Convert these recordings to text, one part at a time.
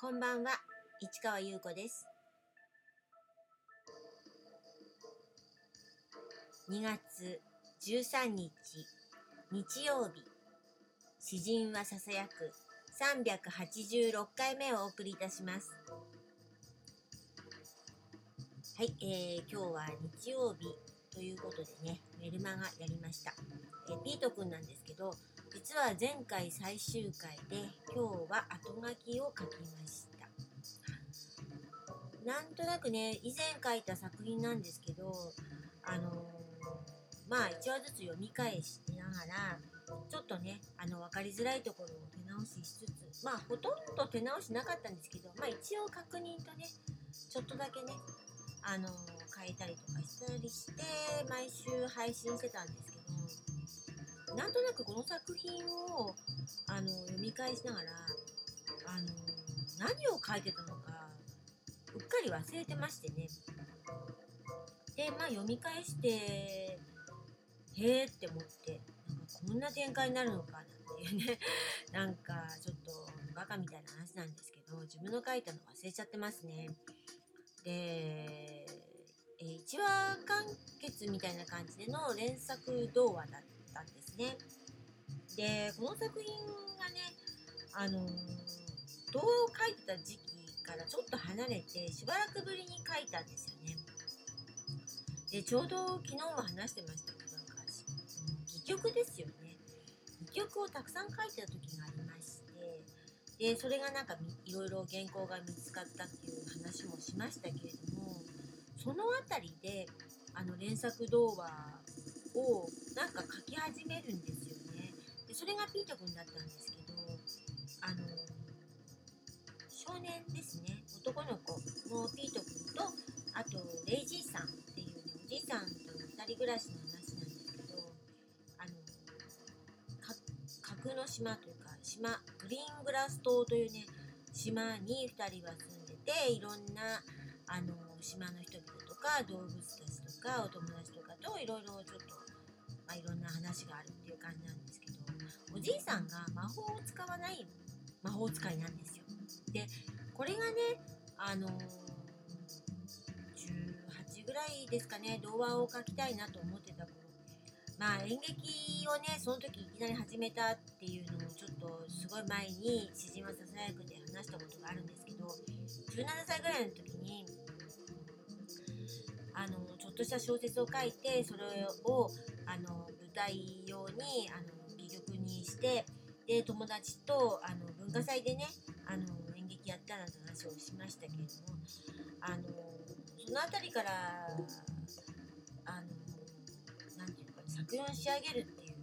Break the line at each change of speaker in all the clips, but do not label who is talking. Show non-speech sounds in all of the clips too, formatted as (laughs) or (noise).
こんばんは、市川優子です。2月13日、日曜日、詩人はささやく386回目をお送りいたします。はい、えー、今日は日曜日ということでね、メルマガやりました。えー、ピートくんなんですけど、実は前回最終回で今日は後書きを書きました。なんとなくね以前書いた作品なんですけどあのー、まあ1話ずつ読み返しながらちょっとねあの分かりづらいところを手直ししつつまあほとんど手直しなかったんですけどまあ一応確認とねちょっとだけねあのー、変えたりとかしたりして毎週配信してたんですけどなんとなくこの作品をあの読み返しながらあの何を書いてたのかうっかり忘れてましてね。でまあ読み返してへえって思ってなんかこんな展開になるのかなんていうね (laughs) なんかちょっとバカみたいな話なんですけど自分の書いたの忘れちゃってますね。で1話完結みたいな感じでの連作童話だったね。でこの作品がねあのー、動画を描いてた時期からちょっと離れてしばらくぶりに描いたんですよね。でちょうど昨日も話してましたけどなんか戯曲ですよね。戯曲をたくさん書いてた時がありましてでそれがなんかいろいろ原稿が見つかったっていう話もしましたけれどもその辺りであの連作童話をなんか書き始めるんですよね。でそれがピート君だったんですけどあの少年ですね男の子のピート君とあとレイジーさんっていうねおじいさんとの2人暮らしの話なんですけどあの架空の島というか島グリーングラス島というね島に2人は住んでていろんなあの島の人々とか動物たちとかお友達とかといろいろちょっとまあ、いろんな話があるっていう感じなんですけどおじいさんが魔法を使わない魔法使いなんですよ。でこれがねあの、18ぐらいですかね童話を書きたいなと思ってた頃まあ演劇をねその時いきなり始めたっていうのをちょっとすごい前に詩人はささやくで話したことがあるんですけど17歳ぐらいの時にあのとした小説を書いてそれをあの舞台用にあの戯曲にしてで友達とあの文化祭でねあの演劇やったなんて話をしましたけれどもあのその辺りからあのなんていうか作品を仕上げるっていう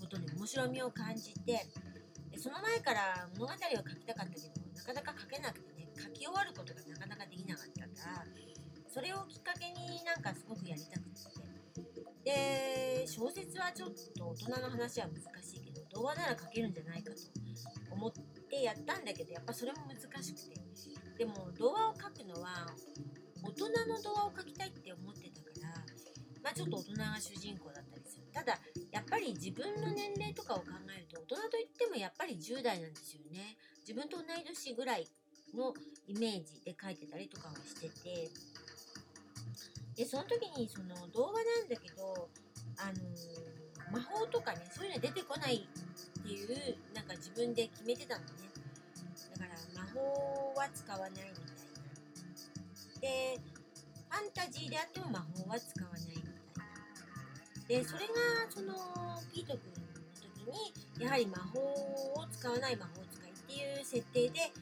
ことに面白みを感じてでその前から物語を書きたかったけどなかなか書けなくてね書き終わることがなかなかできなかったからそれをきっかけになんかすごくやりたくてで小説はちょっと大人の話は難しいけど童話なら書けるんじゃないかと思ってやったんだけどやっぱそれも難しくてでも童話を書くのは大人の童話を書きたいって思ってたからまあちょっと大人が主人公だったりする。ただやっぱり自分の年齢とかを考えると大人といってもやっぱり10代なんですよね。自分と同い年ぐらいのイメージで書いてたりとかはしててでその時にその動画なんだけどあのー、魔法とかねそういうの出てこないっていうなんか自分で決めてたのね。だから魔法は使わないみたいな。でファンタジーであっても魔法は使わないみたいな。でそれがそのピート君の時にやはり魔法を使わない魔法使いっていう設定で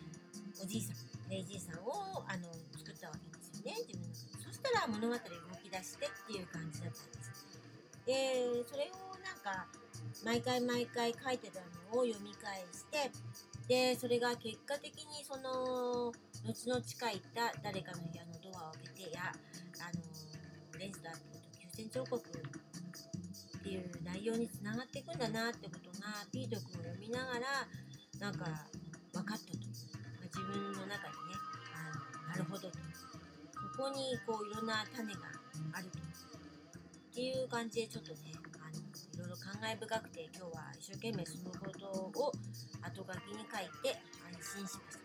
おじいさんレイジーさんをあの作ったわけですよね自分の。したら物語動き出してっていう感じだったんです。でそれをなんか毎回毎回書いてたのを読み返してでそれが結果的にその後々書いた誰かの部屋のドアを開けてやあのレンスターってと急戦彫刻っていう内容につながっていくんだなってことがピート君を読みながらなんか分かったと、まあ、自分の中にねあのなるほどとここにこういろんな種があるとっていう感じでちょっとねあのいろいろ感慨深くて今日は一生懸命そのことを後書きに書いて配信しました。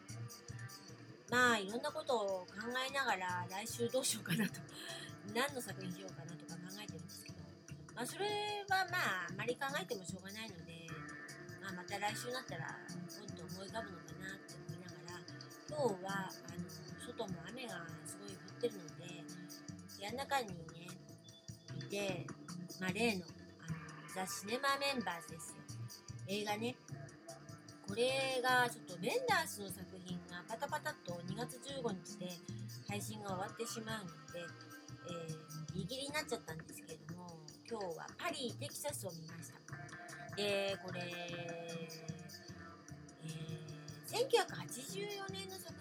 まあいろんなことを考えながら来週どうしようかなと何の作品しようかなとか考えてるんですけど、まあ、それはまああまり考えてもしょうがないので、まあ、また来週になったらもっと思い浮かぶのかなって思いながら今日はあの外も雨がってるので部屋の中にねいて、まあ、例のあのザ・シネマメンバーズですよ。映画ね。これがちょっとベンダースの作品がパタパタっと2月15日で配信が終わってしまうので、えー、ギリギリになっちゃったんですけれども今日はパリテキサスを見ました。でこれ、えー、1984年の作品です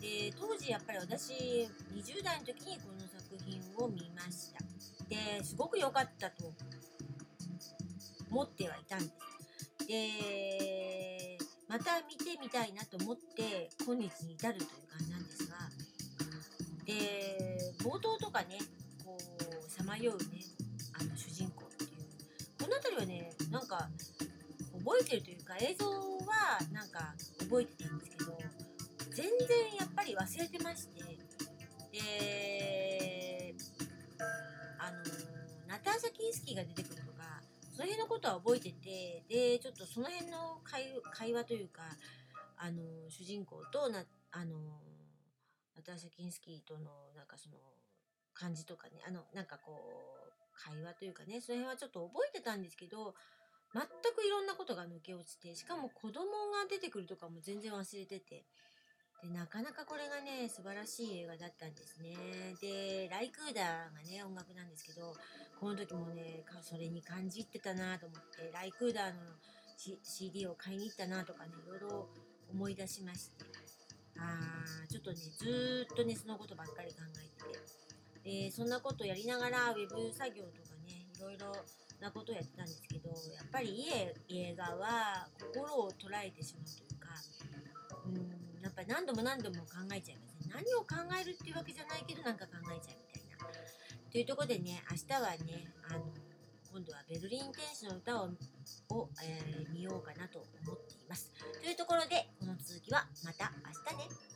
で当時やっぱり私20代の時にこの作品を見ました。ですごく良かったと思ってはいたんです。でまた見てみたいなと思って今日に至るという感じなんですがで冒頭とかねこうさまようねあの主人公っていう。この辺りはねなんか覚えてるというか映像はなんか覚えてたん全然やっぱり忘れてまして。であのナターシャ・キンスキーが出てくるとかその辺のことは覚えててでちょっとその辺の会話というかあの主人公となあのナターシャ・キンスキーとのなんかその感じとかねあのなんかこう会話というかねその辺はちょっと覚えてたんですけど全くいろんなことが抜け落ちてしかも子供が出てくるとかも全然忘れてて。でなかなかこれがね素晴らしい映画だったんですね。でライクーダーがね音楽なんですけどこの時もねそれに感じてたなと思ってライクーダーの、C、CD を買いに行ったなとかねいろいろ思い出しまして。あーちょっとねずっとねそのことばっかり考えてて。でそんなことやりながらウェブ作業とかねいろいろなことをやってたんですけどやっぱりいい映画は心を捉えてしまうというかうんぱり何度も何度も考えちゃいますね。何を考えるっていうわけじゃないけどなんか考えちゃうみたいな。というところでね、明日はね、あの、今度はベルリン天使の歌をを、えー、見ようかなと思っています。というところで、この続きはまた明日ね。